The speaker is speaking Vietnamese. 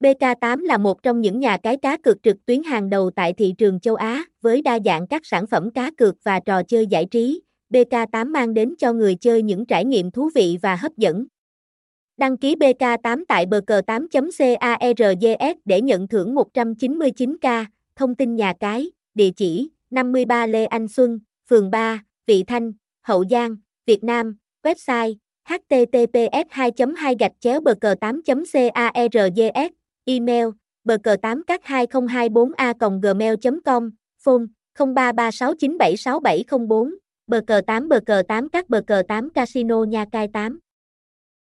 BK8 là một trong những nhà cái cá cược trực tuyến hàng đầu tại thị trường châu Á, với đa dạng các sản phẩm cá cược và trò chơi giải trí. BK8 mang đến cho người chơi những trải nghiệm thú vị và hấp dẫn. Đăng ký BK8 tại bk8.cards để nhận thưởng 199k. Thông tin nhà cái, địa chỉ 53 Lê Anh Xuân, phường 3, Vị Thanh, Hậu Giang, Việt Nam, website https 2 2 gạch chéo bờ cờ 8 cards email bờ cờ 8 các 2024 a gmail com, phone 0336976704 bờ cờ 8 bờ cờ 8 các bờ cờ 8 casino nha cai 8